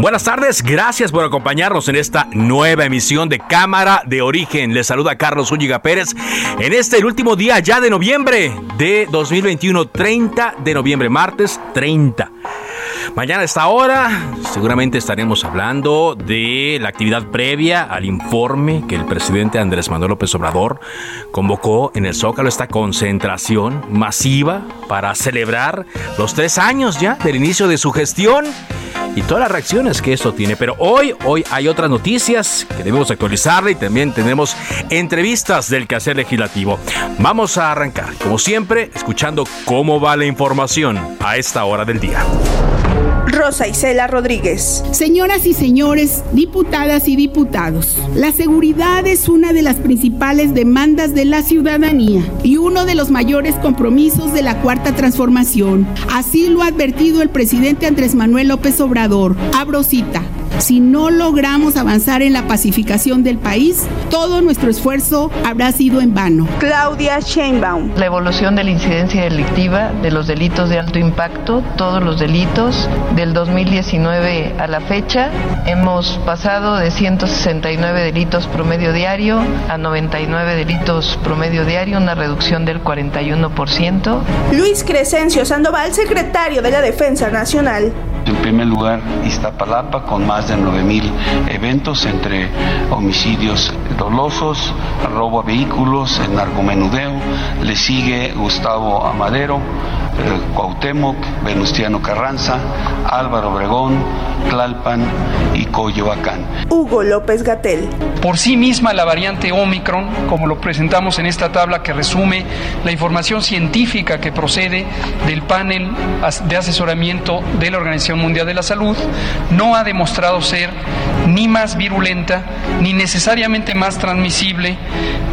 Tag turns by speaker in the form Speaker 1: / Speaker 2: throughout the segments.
Speaker 1: Buenas tardes, gracias por acompañarnos en esta nueva emisión de Cámara de Origen. Les saluda Carlos Zúñiga Pérez en este el último día ya de noviembre de 2021, 30 de noviembre, martes 30. Mañana a esta hora seguramente estaremos hablando de la actividad previa al informe que el presidente Andrés Manuel López Obrador convocó en el Zócalo, esta concentración masiva para celebrar los tres años ya del inicio de su gestión y todas las reacciones que esto tiene. Pero hoy, hoy hay otras noticias que debemos actualizarle y también tenemos entrevistas del quehacer legislativo. Vamos a arrancar, como siempre, escuchando cómo va la información a esta hora del día.
Speaker 2: Rosa Isela Rodríguez.
Speaker 3: Señoras y señores, diputadas y diputados, la seguridad es una de las principales demandas de la ciudadanía y uno de los mayores compromisos de la cuarta transformación. Así lo ha advertido el presidente Andrés Manuel López Obrador. Abro cita. Si no logramos avanzar en la pacificación del país, todo nuestro esfuerzo habrá sido en vano.
Speaker 2: Claudia Sheinbaum.
Speaker 4: La evolución de la incidencia delictiva, de los delitos de alto impacto, todos los delitos, del 2019 a la fecha, hemos pasado de 169 delitos promedio diario a 99 delitos promedio diario, una reducción del 41%.
Speaker 2: Luis Crescencio Sandoval, secretario de la Defensa Nacional.
Speaker 5: En primer lugar, Iztapalapa, con más de 9.000 eventos entre homicidios dolosos, robo a vehículos, narcomenudeo. Le sigue Gustavo Amadero, eh, Cuauhtémoc, Venustiano Carranza, Álvaro Obregón, Tlalpan y Coyoacán.
Speaker 2: Hugo López Gatel.
Speaker 6: Por sí misma la variante Omicron, como lo presentamos en esta tabla que resume la información científica que procede del panel de asesoramiento de la Organización Mundial de la Salud, no ha demostrado ser ni más virulenta ni necesariamente más transmisible,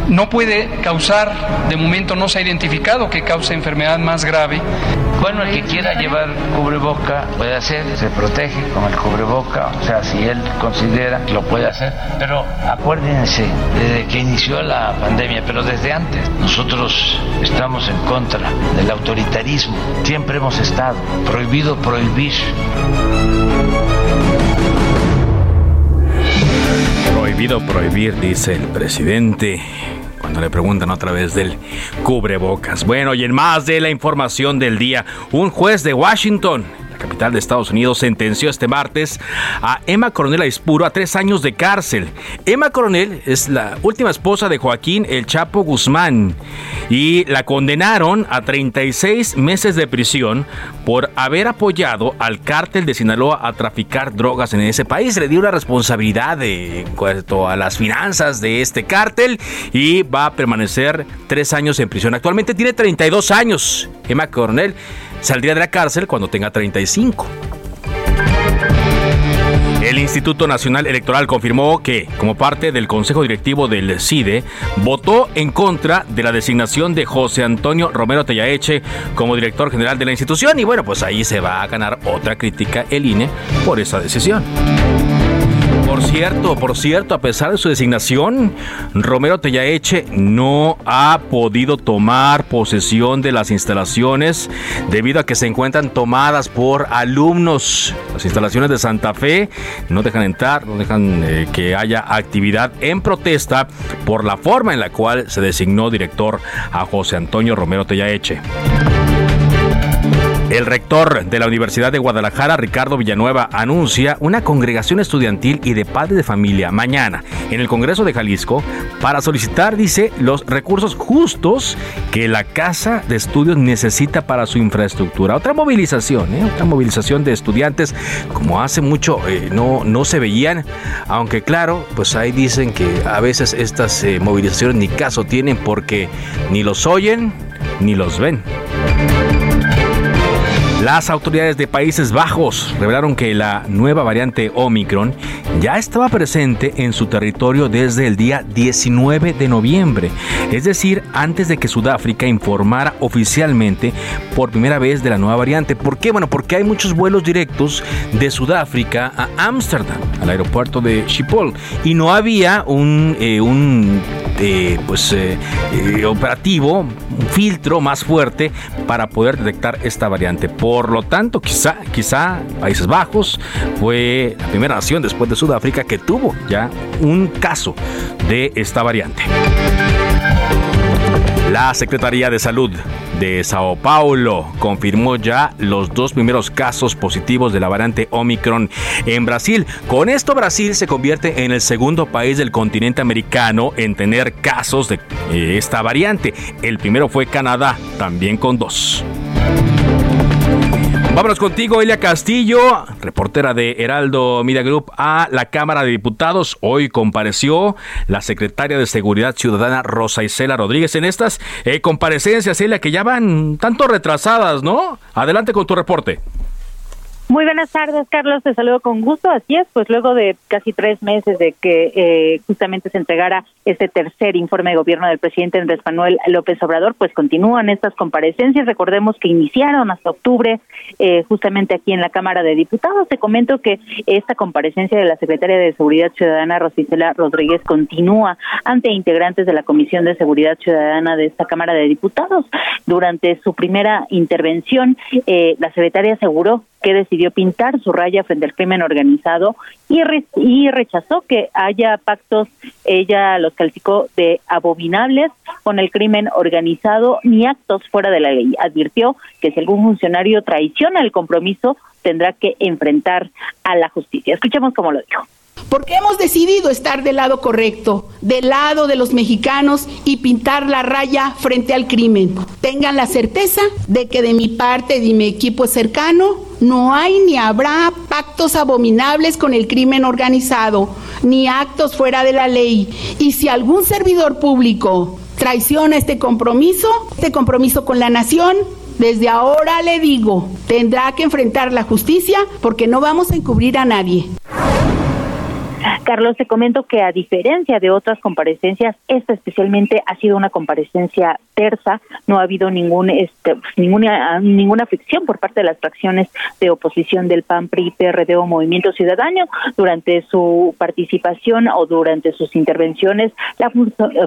Speaker 6: no puede causar, de momento no se ha identificado que cause enfermedad más grave.
Speaker 7: Bueno, el que quiera llevar cubreboca puede hacer, se protege con el cubreboca, o sea, si él considera lo puede hacer, pero acuérdense, desde que inició la pandemia, pero desde antes, nosotros estamos en contra del autoritarismo, siempre hemos estado, prohibido prohibir.
Speaker 1: Prohibido prohibir, dice el presidente cuando le preguntan otra vez del cubrebocas. Bueno, y en más de la información del día, un juez de Washington capital de Estados Unidos, sentenció este martes a Emma Coronel Aispuro a tres años de cárcel. Emma Coronel es la última esposa de Joaquín El Chapo Guzmán y la condenaron a 36 meses de prisión por haber apoyado al cártel de Sinaloa a traficar drogas en ese país. Le dio la responsabilidad de, en cuanto a las finanzas de este cártel y va a permanecer tres años en prisión. Actualmente tiene 32 años. Emma Coronel saldría de la cárcel cuando tenga 35. El Instituto Nacional Electoral confirmó que, como parte del Consejo Directivo del CIDE, votó en contra de la designación de José Antonio Romero Tellaeche como director general de la institución. Y bueno, pues ahí se va a ganar otra crítica el INE por esa decisión. Por cierto, por cierto, a pesar de su designación, Romero Tellaeche no ha podido tomar posesión de las instalaciones debido a que se encuentran tomadas por alumnos. Las instalaciones de Santa Fe no dejan entrar, no dejan eh, que haya actividad en protesta por la forma en la cual se designó director a José Antonio Romero Tellaeche. El rector de la Universidad de Guadalajara, Ricardo Villanueva, anuncia una congregación estudiantil y de padres de familia mañana en el Congreso de Jalisco para solicitar, dice, los recursos justos que la Casa de Estudios necesita para su infraestructura. Otra movilización, ¿eh? otra movilización de estudiantes, como hace mucho eh, no, no se veían, aunque claro, pues ahí dicen que a veces estas eh, movilizaciones ni caso tienen porque ni los oyen ni los ven. Las autoridades de Países Bajos revelaron que la nueva variante Omicron ya estaba presente en su territorio desde el día 19 de noviembre, es decir, antes de que Sudáfrica informara oficialmente por primera vez de la nueva variante. ¿Por qué? Bueno, porque hay muchos vuelos directos de Sudáfrica a Ámsterdam, al aeropuerto de Schiphol, y no había un, eh, un eh, pues, eh, operativo, un filtro más fuerte para poder detectar esta variante. Lo tanto, quizá, quizá Países Bajos fue la primera nación después de Sudáfrica que tuvo ya un caso de esta variante. La Secretaría de Salud de Sao Paulo confirmó ya los dos primeros casos positivos de la variante Omicron en Brasil. Con esto Brasil se convierte en el segundo país del continente americano en tener casos de eh, esta variante. El primero fue Canadá, también con dos. Vámonos contigo, Elia Castillo, reportera de Heraldo Media Group a la Cámara de Diputados. Hoy compareció la secretaria de Seguridad Ciudadana Rosa Isela Rodríguez en estas eh, comparecencias, Elia, que ya van tanto retrasadas, ¿no? Adelante con tu reporte.
Speaker 8: Muy buenas tardes, Carlos. Te saludo con gusto. Así es, pues luego de casi tres meses de que eh, justamente se entregara este tercer informe de gobierno del presidente Andrés Manuel López Obrador, pues continúan estas comparecencias. Recordemos que iniciaron hasta octubre, eh, justamente aquí en la Cámara de Diputados. Te comento que esta comparecencia de la secretaria de Seguridad Ciudadana, Rosicela Rodríguez, continúa ante integrantes de la Comisión de Seguridad Ciudadana de esta Cámara de Diputados. Durante su primera intervención, eh, la secretaria aseguró que decidió pintar su raya frente al crimen organizado y, y rechazó que haya pactos, ella los calificó de abominables con el crimen organizado ni actos fuera de la ley. Advirtió que si algún funcionario traiciona el compromiso, tendrá que enfrentar a la justicia. Escuchemos cómo lo dijo
Speaker 3: porque hemos decidido estar del lado correcto, del lado de los mexicanos y pintar la raya frente al crimen. Tengan la certeza de que de mi parte y de mi equipo cercano no hay ni habrá pactos abominables con el crimen organizado, ni actos fuera de la ley. Y si algún servidor público traiciona este compromiso, este compromiso con la nación, desde ahora le digo, tendrá que enfrentar la justicia porque no vamos a encubrir a nadie.
Speaker 8: Carlos, te comento que a diferencia de otras comparecencias, esta especialmente ha sido una comparecencia tersa, no ha habido ningún este, pues, ninguna ninguna fricción por parte de las fracciones de oposición del PAN, PRI, PRD o Movimiento Ciudadano durante su participación o durante sus intervenciones. La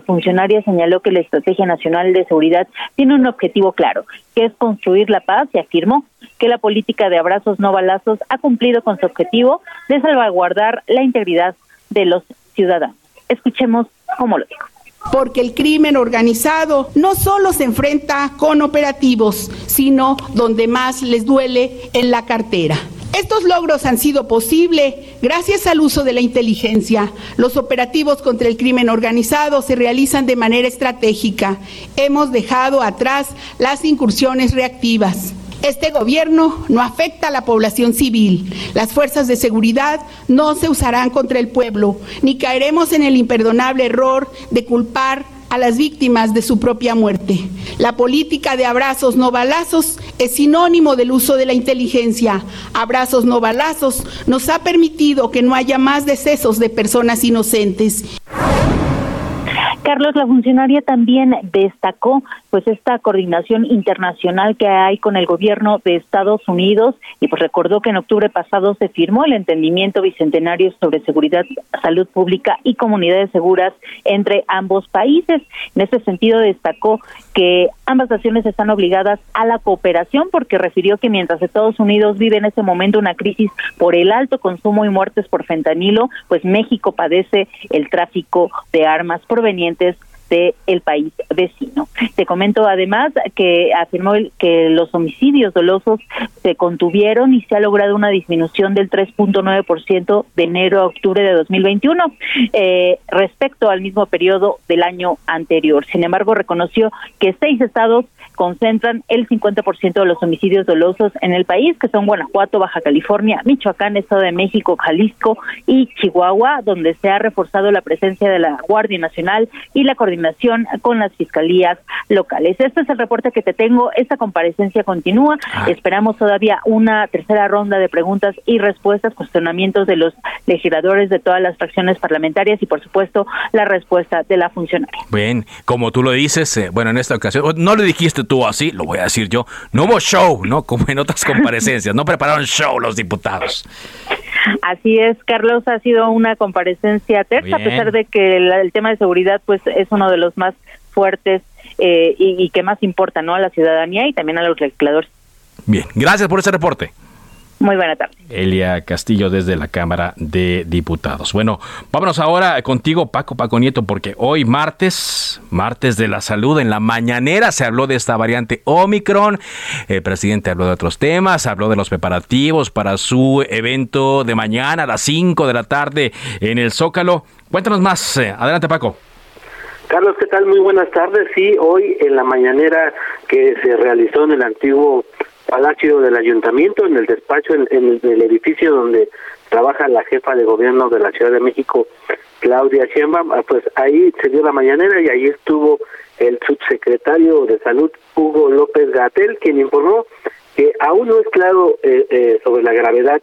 Speaker 8: funcionaria señaló que la Estrategia Nacional de Seguridad tiene un objetivo claro, que es construir la paz y afirmó que la política de abrazos no balazos ha cumplido con su objetivo de salvaguardar la integridad de los ciudadanos. Escuchemos cómo lo dijo
Speaker 3: porque el crimen organizado no solo se enfrenta con operativos, sino donde más les duele en la cartera. Estos logros han sido posibles gracias al uso de la inteligencia. Los operativos contra el crimen organizado se realizan de manera estratégica. Hemos dejado atrás las incursiones reactivas. Este gobierno no afecta a la población civil. Las fuerzas de seguridad no se usarán contra el pueblo, ni caeremos en el imperdonable error de culpar a las víctimas de su propia muerte. La política de abrazos no balazos es sinónimo del uso de la inteligencia. Abrazos no balazos nos ha permitido que no haya más decesos de personas inocentes.
Speaker 8: Carlos, la funcionaria también destacó pues esta coordinación internacional que hay con el gobierno de Estados Unidos y pues recordó que en octubre pasado se firmó el entendimiento bicentenario sobre seguridad, salud pública y comunidades seguras entre ambos países. En ese sentido destacó que ambas naciones están obligadas a la cooperación porque refirió que mientras Estados Unidos vive en ese momento una crisis por el alto consumo y muertes por fentanilo, pues México padece el tráfico de armas provenientes This. Del el país vecino. Te comento además que afirmó que los homicidios dolosos se contuvieron y se ha logrado una disminución del 3.9% de enero a octubre de 2021 eh, respecto al mismo periodo del año anterior. Sin embargo, reconoció que seis estados concentran el 50% de los homicidios dolosos en el país, que son Guanajuato, Baja California, Michoacán, Estado de México, Jalisco y Chihuahua, donde se ha reforzado la presencia de la Guardia Nacional y la coordinación con las fiscalías locales. Este es el reporte que te tengo. Esta comparecencia continúa. Esperamos todavía una tercera ronda de preguntas y respuestas, cuestionamientos de los legisladores de todas las fracciones parlamentarias y, por supuesto, la respuesta de la funcionaria.
Speaker 1: Bien, como tú lo dices, eh, bueno, en esta ocasión, no le dijiste tú así, lo voy a decir yo, no hubo show, ¿no? Como en otras comparecencias, no prepararon show los diputados.
Speaker 8: Así es, Carlos, ha sido una comparecencia tersa, a pesar de que el, tema de seguridad pues es uno de los más fuertes eh, y, y, que más importa ¿no? a la ciudadanía y también a los legisladores.
Speaker 1: Bien, gracias por ese reporte.
Speaker 8: Muy buena tarde.
Speaker 1: Elia Castillo desde la Cámara de Diputados. Bueno, vámonos ahora contigo, Paco Paco Nieto, porque hoy martes, martes de la salud, en la mañanera se habló de esta variante Omicron. El presidente habló de otros temas, habló de los preparativos para su evento de mañana a las 5 de la tarde en el Zócalo. Cuéntanos más. Adelante, Paco.
Speaker 9: Carlos, ¿qué tal? Muy buenas tardes. Sí, hoy en la mañanera que se realizó en el antiguo Palacio del Ayuntamiento, en el despacho, en, el edificio donde trabaja la jefa de gobierno de la Ciudad de México, Claudia Sheinbaum, ah, pues ahí se dio la mañanera y ahí estuvo el subsecretario de Salud, Hugo López Gatel, quien informó que aún no es claro eh, eh, sobre la gravedad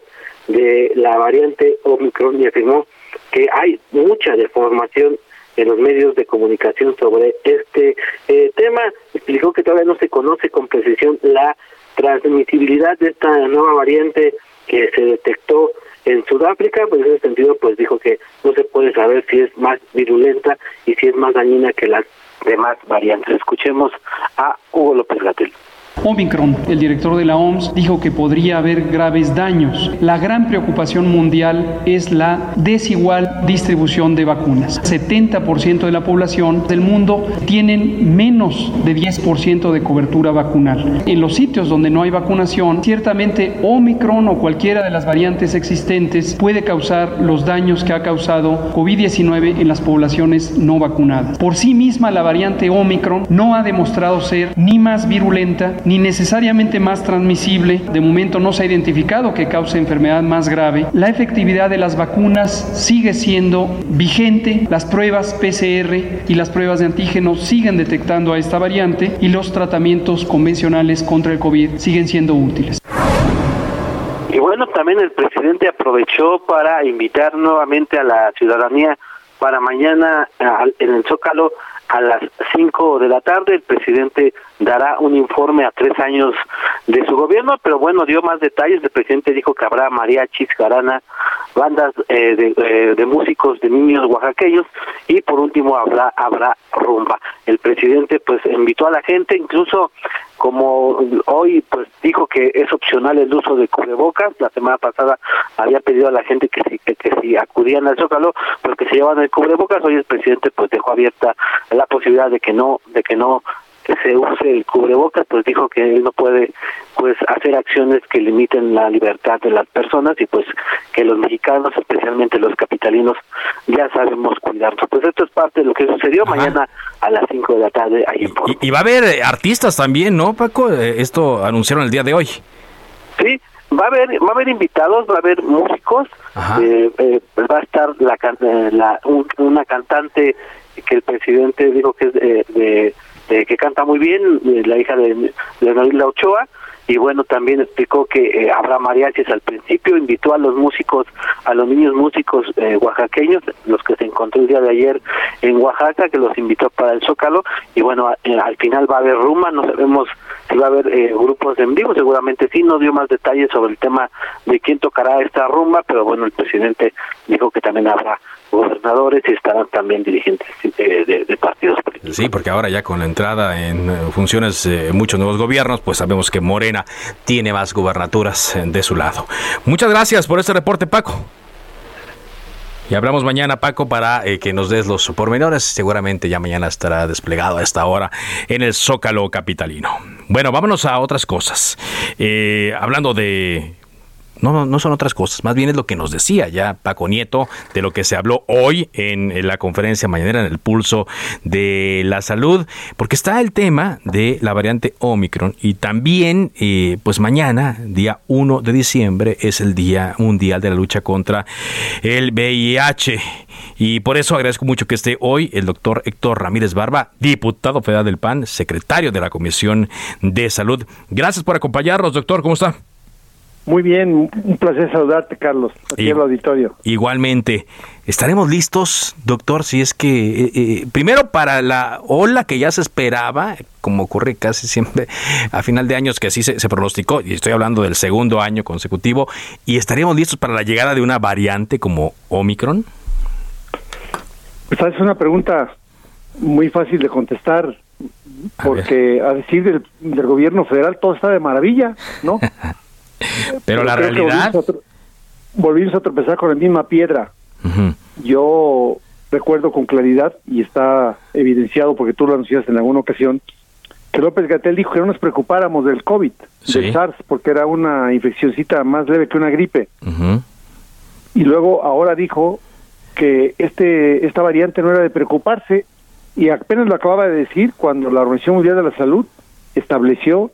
Speaker 9: de la variante Omicron y afirmó que hay mucha deformación en los medios de comunicación sobre este eh, tema. Explicó que todavía no se conoce con precisión la transmisibilidad de esta nueva variante que se detectó en Sudáfrica, pues en ese sentido pues dijo que no se puede saber si es más virulenta y si es más dañina que las demás variantes. Escuchemos a Hugo López Gatel.
Speaker 6: Omicron, el director de la OMS, dijo que podría haber graves daños. La gran preocupación mundial es la desigual distribución de vacunas. 70% de la población del mundo tienen menos de 10% de cobertura vacunal. En los sitios donde no hay vacunación, ciertamente Omicron o cualquiera de las variantes existentes puede causar los daños que ha causado COVID-19 en las poblaciones no vacunadas. Por sí misma la variante Omicron no ha demostrado ser ni más virulenta ni necesariamente más transmisible, de momento no se ha identificado que cause enfermedad más grave, la efectividad de las vacunas sigue siendo vigente, las pruebas PCR y las pruebas de antígenos siguen detectando a esta variante y los tratamientos convencionales contra el COVID siguen siendo útiles.
Speaker 9: Y bueno, también el presidente aprovechó para invitar nuevamente a la ciudadanía para mañana en el Zócalo a las 5 de la tarde. El presidente dará un informe a tres años de su gobierno, pero bueno, dio más detalles. El presidente dijo que habrá mariachis, garana, bandas eh, de, eh, de, músicos de niños oaxaqueños y por último habrá, habrá rumba. El presidente pues invitó a la gente, incluso como hoy pues dijo que es opcional el uso de cubrebocas, la semana pasada había pedido a la gente que si, que, que si acudían al Zócalo, pues que se llevan el cubrebocas, hoy el presidente pues dejó abierta posibilidad de que no, de que no se use el cubrebocas, pues dijo que él no puede pues hacer acciones que limiten la libertad de las personas y pues que los mexicanos, especialmente los capitalinos, ya sabemos cuidarnos. Pues esto es parte de lo que sucedió mañana a las 5 de la tarde ahí en
Speaker 1: y, y, va a haber eh, artistas también, ¿no, Paco? Eh, esto anunciaron el día de hoy.
Speaker 9: Sí, va a haber va a haber invitados va a haber músicos eh, eh, va a estar la, la un, una cantante que el presidente dijo que es de, de que canta muy bien, eh, la hija de, de Ochoa, y bueno, también explicó que eh, habrá mariachis al principio, invitó a los músicos, a los niños músicos eh, oaxaqueños, los que se encontró el día de ayer en Oaxaca, que los invitó para el Zócalo, y bueno, eh, al final va a haber rumba, no sabemos si va a haber eh, grupos en vivo, seguramente sí, no dio más detalles sobre el tema de quién tocará esta rumba, pero bueno, el presidente dijo que también habrá gobernadores y estarán también dirigentes de, de, partidos políticos.
Speaker 1: Sí, porque ahora ya con la entrada en funciones eh, muchos nuevos gobiernos, pues sabemos que Morena tiene más gubernaturas de su lado. Muchas gracias por este reporte, Paco. Y hablamos mañana, Paco, para eh, que nos des los pormenores. Seguramente ya mañana estará desplegado a esta hora en el Zócalo Capitalino. Bueno, vámonos a otras cosas. Eh, hablando de no, no son otras cosas, más bien es lo que nos decía ya Paco Nieto de lo que se habló hoy en, la conferencia mañanera en el pulso de la salud, porque está el tema de la variante Omicron y también, eh, pues mañana, día 1 de diciembre, es el Día Mundial de la Lucha contra el VIH. Y por eso agradezco mucho que esté hoy el doctor Héctor Ramírez Barba, diputado federal del PAN, secretario de la Comisión de Salud. Gracias por acompañarnos, doctor. ¿Cómo está?
Speaker 10: Muy bien, un placer saludarte, Carlos, aquí en el auditorio.
Speaker 1: Igualmente. ¿Estaremos listos, doctor, si es que, eh, eh, primero para la ola que ya se esperaba, como ocurre casi siempre a final de años que así se, se pronosticó, y estoy hablando del segundo año consecutivo, y estaríamos listos para la llegada de una variante como Omicron?
Speaker 10: Pues es una pregunta muy fácil de contestar, porque a, decir del, del gobierno federal todo está de maravilla, ¿no?
Speaker 1: Pero, la realidad...
Speaker 10: Volvimos a, tropezar con la misma piedra. Yo recuerdo con claridad, y está evidenciado porque tú lo anunciaste en alguna ocasión, que López Gatel dijo que no nos preocupáramos del COVID, del SARS, porque era una infeccióncita más leve que una gripe. Y luego ahora dijo que este esta variante no era de preocuparse y apenas lo acababa de decir cuando la Organización Mundial de la Salud estableció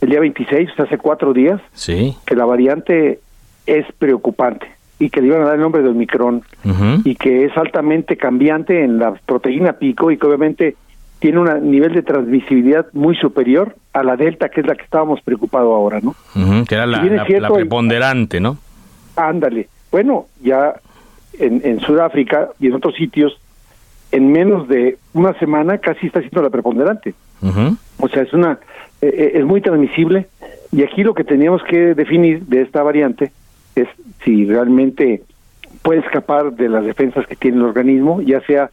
Speaker 10: el día 26, hace cuatro días,
Speaker 1: sí.
Speaker 10: que la variante es preocupante y que le iban a dar el nombre de Omicron y que es altamente cambiante en la proteína pico y que obviamente tiene un nivel de transmisibilidad muy superior a la delta, que es la que estábamos preocupados ahora, ¿no?
Speaker 1: que era la, preponderante, ¿no?
Speaker 10: Ándale. Bueno, ya en, en Sudáfrica y en otros sitios, en menos de una semana casi está siendo la preponderante. O sea, es una eh, eh, es muy transmisible y aquí lo que teníamos que definir de esta variante es si realmente puede escapar de las defensas que tiene el organismo, ya sea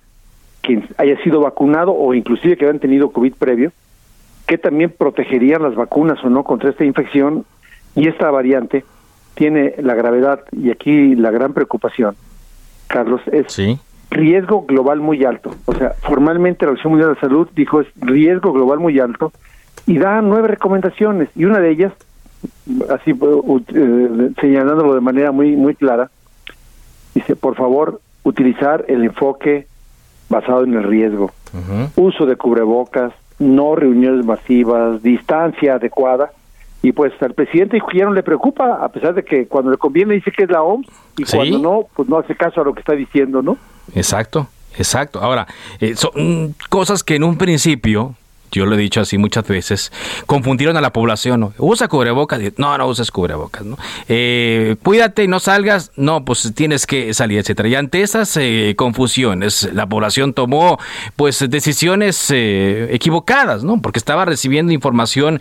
Speaker 10: quien haya sido vacunado o inclusive que hayan tenido COVID previo, que también protegerían las vacunas o no contra esta infección y esta variante tiene la gravedad y aquí la gran preocupación, Carlos, es riesgo global muy alto. O sea, formalmente la Organización Mundial de la Salud dijo es riesgo global muy alto y da nueve recomendaciones y una de ellas, así eh, señalándolo de manera muy muy clara, dice por favor utilizar el enfoque basado en el riesgo, uso de cubrebocas, no reuniones masivas, distancia adecuada y pues al presidente ya no le preocupa a pesar de que cuando le conviene dice que es la OMS y cuando no pues no hace caso a lo que está diciendo, ¿no?
Speaker 1: Exacto. Exacto. Ahora, eh, son cosas que en un principio yo lo he dicho así muchas veces, confundieron a la población. ¿no? Usa cubrebocas, no, no uses cubrebocas. ¿no? Eh, cuídate y no salgas, no, pues tienes que salir, etcétera. Y ante esas eh, confusiones, la población tomó pues decisiones eh, equivocadas, ¿no? Porque estaba recibiendo información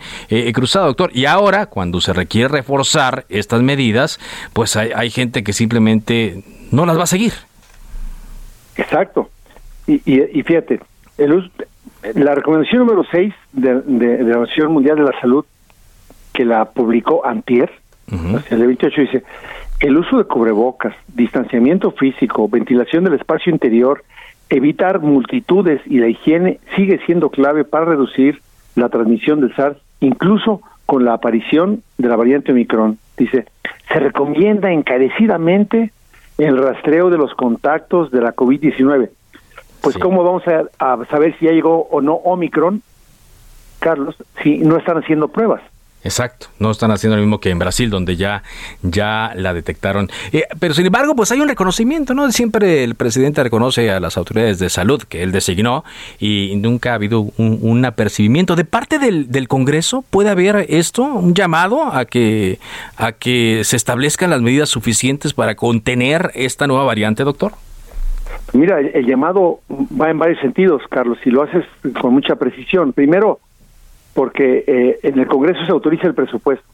Speaker 1: cruzada, doctor. Y ahora, cuando se requiere reforzar estas medidas, pues hay, hay gente que simplemente no las va a seguir.
Speaker 10: Exacto. Y, y fíjate, el, la recomendación número 6 de, la Organización Mundial de la Salud, que la publicó Antier, el 28, dice, el uso de cubrebocas, distanciamiento físico, ventilación del espacio interior, evitar multitudes y la higiene sigue siendo clave para reducir la transmisión del SARS, incluso con la aparición de la variante Omicron. Dice, se recomienda encarecidamente el rastreo de los contactos de la COVID-19 pues cómo vamos a, saber si ya llegó o no Omicron, Carlos, si no están haciendo pruebas.
Speaker 1: Exacto, no están haciendo lo mismo que en Brasil, donde ya, ya la detectaron. Eh, pero sin embargo, pues hay un reconocimiento, ¿no? Siempre el presidente reconoce a las autoridades de salud que él designó y nunca ha habido un, apercibimiento. De parte del, del, Congreso, ¿puede haber esto, un llamado a que, a que se establezcan las medidas suficientes para contener esta nueva variante, doctor?
Speaker 10: Mira, el, llamado va en varios sentidos, Carlos, y lo haces con mucha precisión. Primero, porque eh, en el Congreso se autoriza el presupuesto.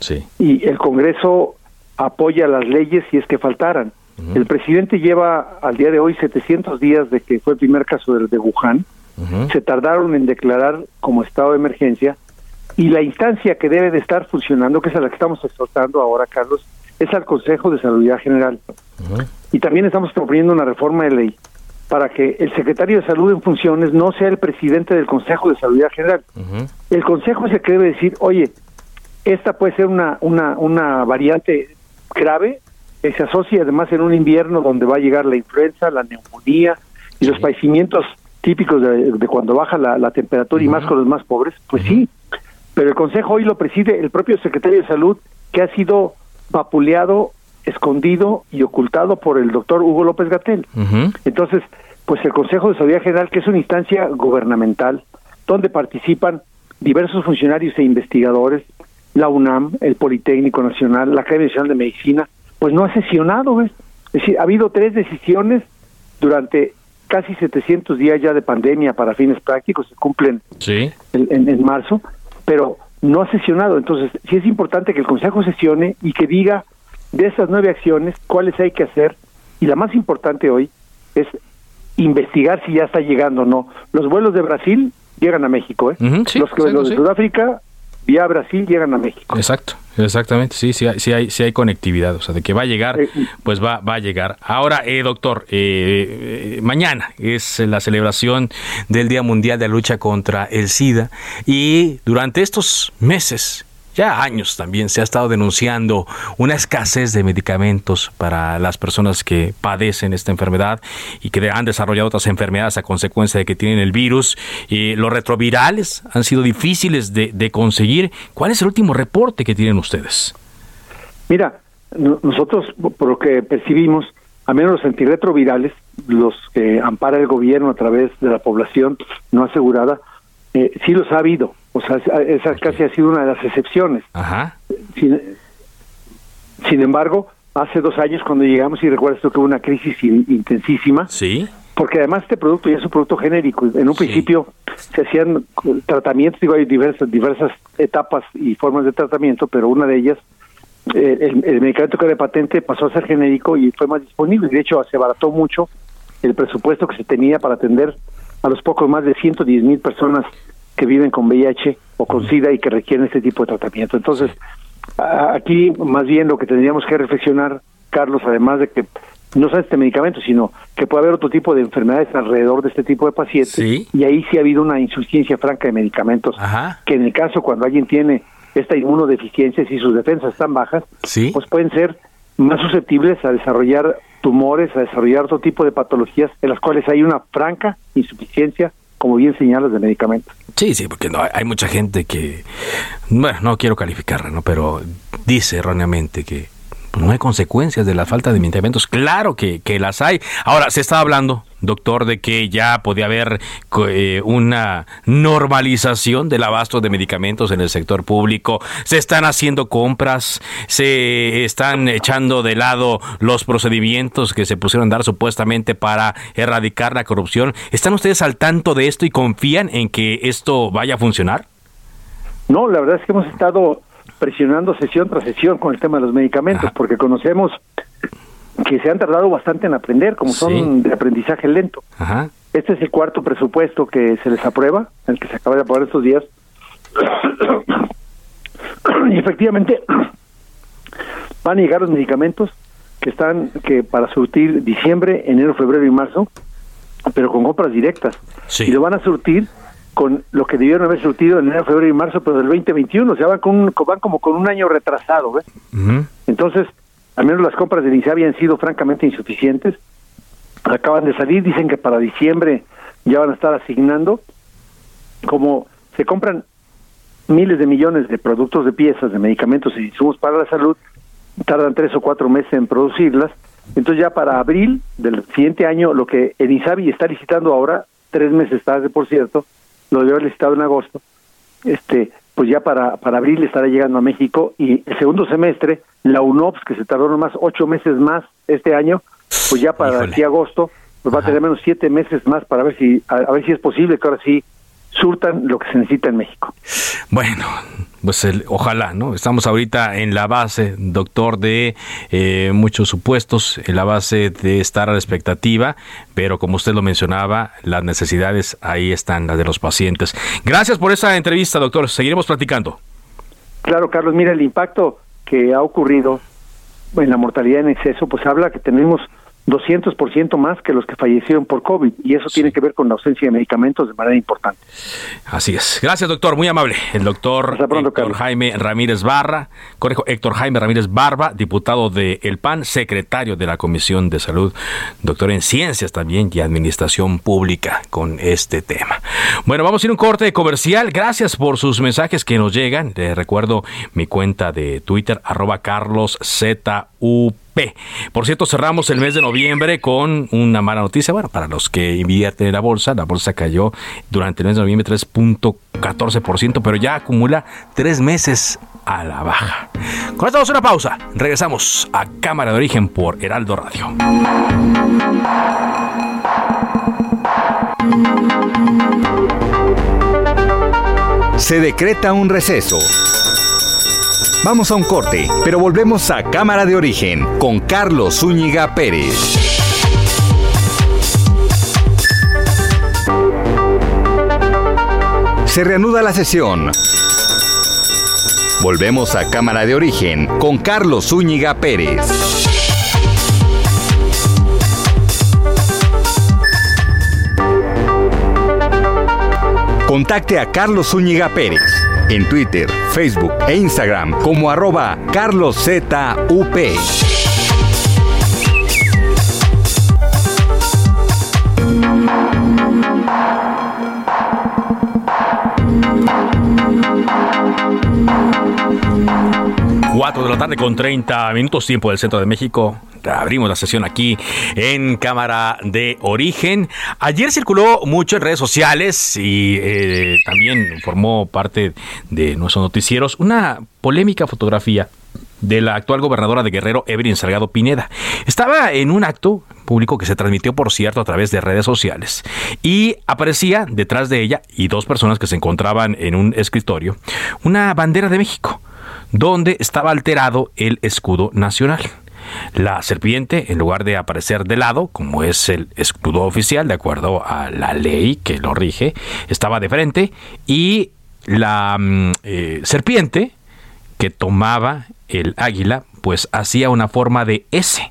Speaker 1: Sí.
Speaker 10: Y el Congreso apoya las leyes si es que faltaran. El presidente lleva al día de hoy 700 días de que fue el primer caso de, de Wuhan. Se tardaron en declarar como estado de emergencia y la instancia que debe de estar funcionando, que es a la que estamos exhortando ahora, Carlos, es al Consejo de Salud General. Y también estamos proponiendo una reforma de ley para que el secretario de salud en funciones no sea el presidente del Consejo de Salud General. El Consejo que debe decir, oye, esta puede ser una, una, una variante grave que se asocia además en un invierno donde va a llegar la influenza, la neumonía y los padecimientos típicos de, cuando baja la, temperatura y más con los más pobres, pues sí, pero el Consejo hoy lo preside el propio secretario de Salud que ha sido vapuleado, escondido y ocultado por el doctor Hugo López Gatel. Entonces, pues el Consejo de Salud General, que es una instancia gubernamental donde participan diversos funcionarios e investigadores, la UNAM, el Politécnico Nacional, la Academia Nacional de Medicina, pues no ha sesionado, ¿ves? Es decir, ha habido tres decisiones durante casi 700 días ya de pandemia para fines prácticos, se cumplen
Speaker 1: sí.
Speaker 10: en, en marzo, pero no ha sesionado. Entonces, sí es importante que el Consejo sesione y que diga de esas nueve acciones cuáles hay que hacer. Y la más importante hoy es investigar si ya está llegando o no. Los vuelos de Brasil llegan a México, ¿eh? los que los de Sudáfrica vía Brasil llegan a México.
Speaker 1: Exacto, exactamente, sí, sí hay, sí hay, sí hay conectividad, o sea, de que va a llegar, eh, pues va, va a llegar. Ahora, eh, doctor, eh, mañana es la celebración del Día Mundial de la Lucha contra el SIDA y durante estos meses ya años también se ha estado denunciando una escasez de medicamentos para las personas que padecen esta enfermedad y que han desarrollado otras enfermedades a consecuencia de que tienen el virus. Y los retrovirales han sido difíciles de, conseguir. ¿Cuál es el último reporte que tienen ustedes?
Speaker 10: Mira, nosotros por lo que percibimos, a menos los antirretrovirales, los que ampara el gobierno a través de la población no asegurada, eh, sí los ha habido o sea, esa casi ha sido una de las excepciones.
Speaker 1: Ajá.
Speaker 10: Sin, embargo, hace dos años cuando llegamos, y recuerdas tú que hubo una crisis intensísima.
Speaker 1: Sí.
Speaker 10: Porque además este producto ya es un producto genérico. En un principio se hacían tratamientos, digo, hay diversas, diversas etapas y formas de tratamiento, pero una de ellas, eh, el, el, medicamento que era de patente pasó a ser genérico y fue más disponible. De hecho, se abarató mucho el presupuesto que se tenía para atender a los pocos más de 110 mil personas que viven con VIH o con SIDA y que requieren este tipo de tratamiento. Entonces, aquí más bien lo que tendríamos que reflexionar, Carlos, además de que no sea este medicamento, sino que puede haber otro tipo de enfermedades alrededor de este tipo de pacientes. Y ahí sí ha habido una insuficiencia franca de medicamentos, que en el caso cuando alguien tiene esta inmunodeficiencia, si sus defensas están bajas, pues pueden ser más susceptibles a desarrollar tumores, a desarrollar otro tipo de patologías en las cuales hay una franca insuficiencia como bien señalas, de medicamentos.
Speaker 1: Sí, sí, porque no, hay mucha gente que, bueno, no quiero calificarla, ¿no? pero dice erróneamente que no hay consecuencias de la falta de medicamentos. Claro que, que las hay. Ahora, se está hablando, doctor, de que ya podía haber eh, una normalización del abasto de medicamentos en el sector público. Se están haciendo compras, se están echando de lado los procedimientos que se pusieron a dar supuestamente para erradicar la corrupción. ¿Están ustedes al tanto de esto y confían en que esto vaya a funcionar?
Speaker 10: No, la verdad es que hemos estado presionando sesión tras sesión con el tema de los medicamentos, porque conocemos que se han tardado bastante en aprender, como son de aprendizaje lento. Este es el cuarto presupuesto que se les aprueba, el que se acaba de aprobar estos días. y efectivamente van a llegar los medicamentos que están que para surtir diciembre, enero, febrero y marzo, pero con compras directas. Y lo van a surtir con lo que debieron haber surtido en enero, febrero y marzo, pero del 2021, o sea, van, con van como con un año retrasado, ¿ves? Entonces, al menos las compras de INSA habían sido francamente insuficientes. Acaban de salir, dicen que para diciembre ya van a estar asignando. Como se compran miles de millones de productos de piezas, de medicamentos y insumos para la salud, tardan tres o cuatro meses en producirlas. Entonces ya para abril del siguiente año, lo que el INSABI está licitando ahora, tres meses tarde, por cierto, lo debe haber licitado en agosto, este, pues ya para, para abril estará llegando a México y el segundo semestre, la UNOPS, que se tardó nomás ocho meses más este año, pues ya para aquí agosto, pues va a tener menos siete meses más para ver si, a ver si es posible que ahora sí surtan lo que se necesita en México.
Speaker 1: Bueno, pues el, ojalá, ¿no? Estamos ahorita en la base, doctor, de eh, muchos supuestos, en la base de estar a la expectativa, pero como usted lo mencionaba, las necesidades ahí están, las de los pacientes. Gracias por esa entrevista, doctor. Seguiremos platicando.
Speaker 10: Claro, Carlos, mira, el impacto que ha ocurrido en la mortalidad en exceso, pues habla que tenemos
Speaker 11: 200% más que los que fallecieron por COVID y eso tiene que ver con la ausencia de medicamentos de manera importante.
Speaker 1: Así es. Gracias, doctor. Muy amable. El doctor Héctor Jaime Ramírez Barra, correjo, Héctor Jaime Ramírez Barba, diputado de El PAN, secretario de la Comisión de Salud, doctor en Ciencias también y Administración Pública con este tema. Bueno, vamos a ir a un corte comercial. Gracias por sus mensajes que nos llegan. Les recuerdo mi cuenta de Twitter, arroba carloszup. Por cierto, cerramos el mes de noviembre con una mala noticia. Bueno, para los que invierten en la bolsa, la bolsa cayó durante el mes de noviembre 3.14%, pero ya acumula tres meses a la baja. Con esto vamos a una pausa. Regresamos a Cámara de Origen por Heraldo Radio.
Speaker 12: Se decreta un receso. Vamos a un corte, pero volvemos a Cámara de Origen con Carlos Zúñiga Pérez. Se reanuda la sesión. Volvemos a Cámara de Origen con Carlos Zúñiga Pérez. Contacte a Carlos Zúñiga Pérez en Twitter, Facebook e Instagram como arroba carloszup.
Speaker 1: De la tarde con 30 minutos tiempo del centro de México abrimos la sesión aquí en Cámara de Origen. Ayer circuló mucho en redes sociales y eh, también formó parte de nuestros noticieros una polémica fotografía de la actual gobernadora de Guerrero, Evelyn Salgado Pineda. Estaba en un acto público que se transmitió, por cierto, a través de redes sociales. Y aparecía detrás de ella y dos personas que se encontraban en un escritorio una bandera de México, donde estaba alterado el escudo nacional. La serpiente, en lugar de aparecer de lado, como es el escudo oficial, de acuerdo a la ley que lo rige, estaba de frente y la mm, eh, serpiente que tomaba el águila, pues hacía una forma de S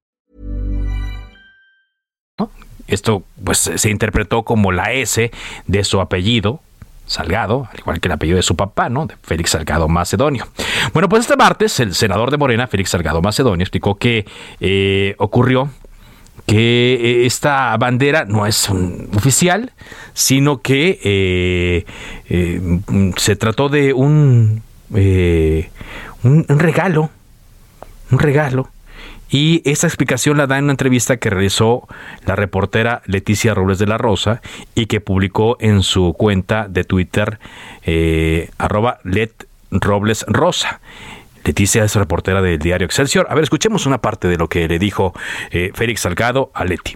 Speaker 1: Esto pues se interpretó como la S de su apellido, Salgado, al igual que el apellido de su papá, ¿no? De Félix Salgado Macedonio. Bueno, pues este martes el senador de Morena, Félix Salgado Macedonio, explicó que eh, ocurrió que eh, esta bandera no es oficial, sino que eh, se trató de un, un regalo, un regalo y esta explicación la da en una entrevista que realizó la reportera Leticia Robles de la Rosa y que publicó en su cuenta de Twitter eh, Let Robles Rosa. Leticia es reportera del diario Excelsior. A ver, escuchemos una parte de lo que le dijo eh, Félix Salgado a Leti.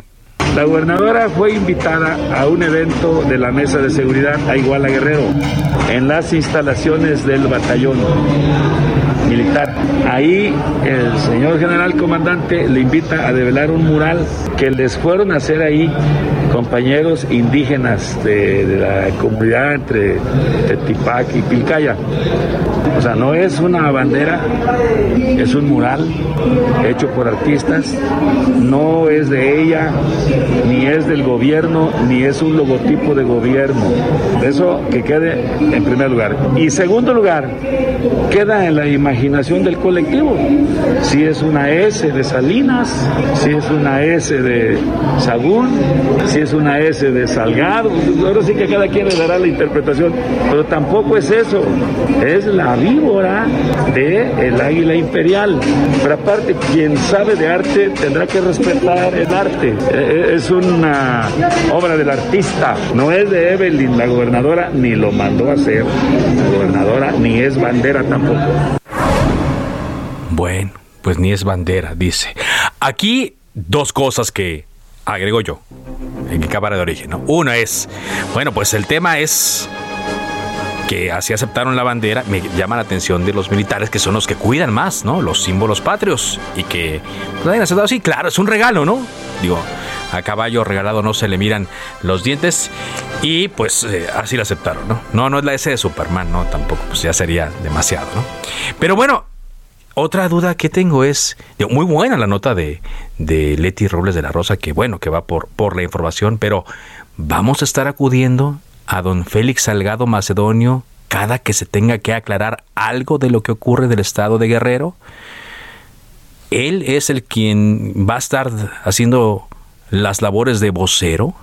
Speaker 13: La gobernadora fue invitada a un evento de la Mesa de Seguridad a Iguala Guerrero en las instalaciones del batallón Ahí el señor general comandante le invita a develar un mural que les fueron a hacer ahí compañeros indígenas de, la comunidad entre Tetipac y Pilcaya. O sea, no es una bandera, es un mural hecho por artistas, no es de ella, ni es del gobierno, ni es un logotipo de gobierno. Eso que quede en primer lugar. Y segundo lugar, queda en la imaginación del colectivo. Si es una S de Salinas, si es una S de Sagún, si es una S de Salgado, ahora sí que cada quien le dará la interpretación, pero tampoco es eso, es la víbora de águila imperial. Pero aparte, quien sabe de arte tendrá que respetar el arte. E, e, es una obra del artista, no es de Evelyn, la gobernadora, ni lo mandó a hacer la gobernadora, ni es bandera tampoco.
Speaker 1: Bueno, pues ni es bandera, dice. Aquí dos cosas que agrego yo en mi cámara de origen. ¿no? Una es, bueno, pues el tema es que así aceptaron la bandera, me llama la atención de los militares que son los que cuidan más, ¿no? Los símbolos patrios y que lo hayan aceptado así, claro, es un regalo, ¿no? Digo, a caballo regalado no se le miran los dientes y pues eh, así lo aceptaron, ¿no? No, no es la S de Superman, no, tampoco, pues ya sería demasiado, ¿no? Pero bueno, otra duda que tengo es, muy buena la nota de, de Leti Robles de la Rosa, que bueno, que va por, por la información, pero vamos a estar acudiendo a don Félix Salgado Macedonio cada que se tenga que aclarar algo de lo que ocurre del estado de Guerrero? Él es el quien va a estar haciendo las labores de vocero.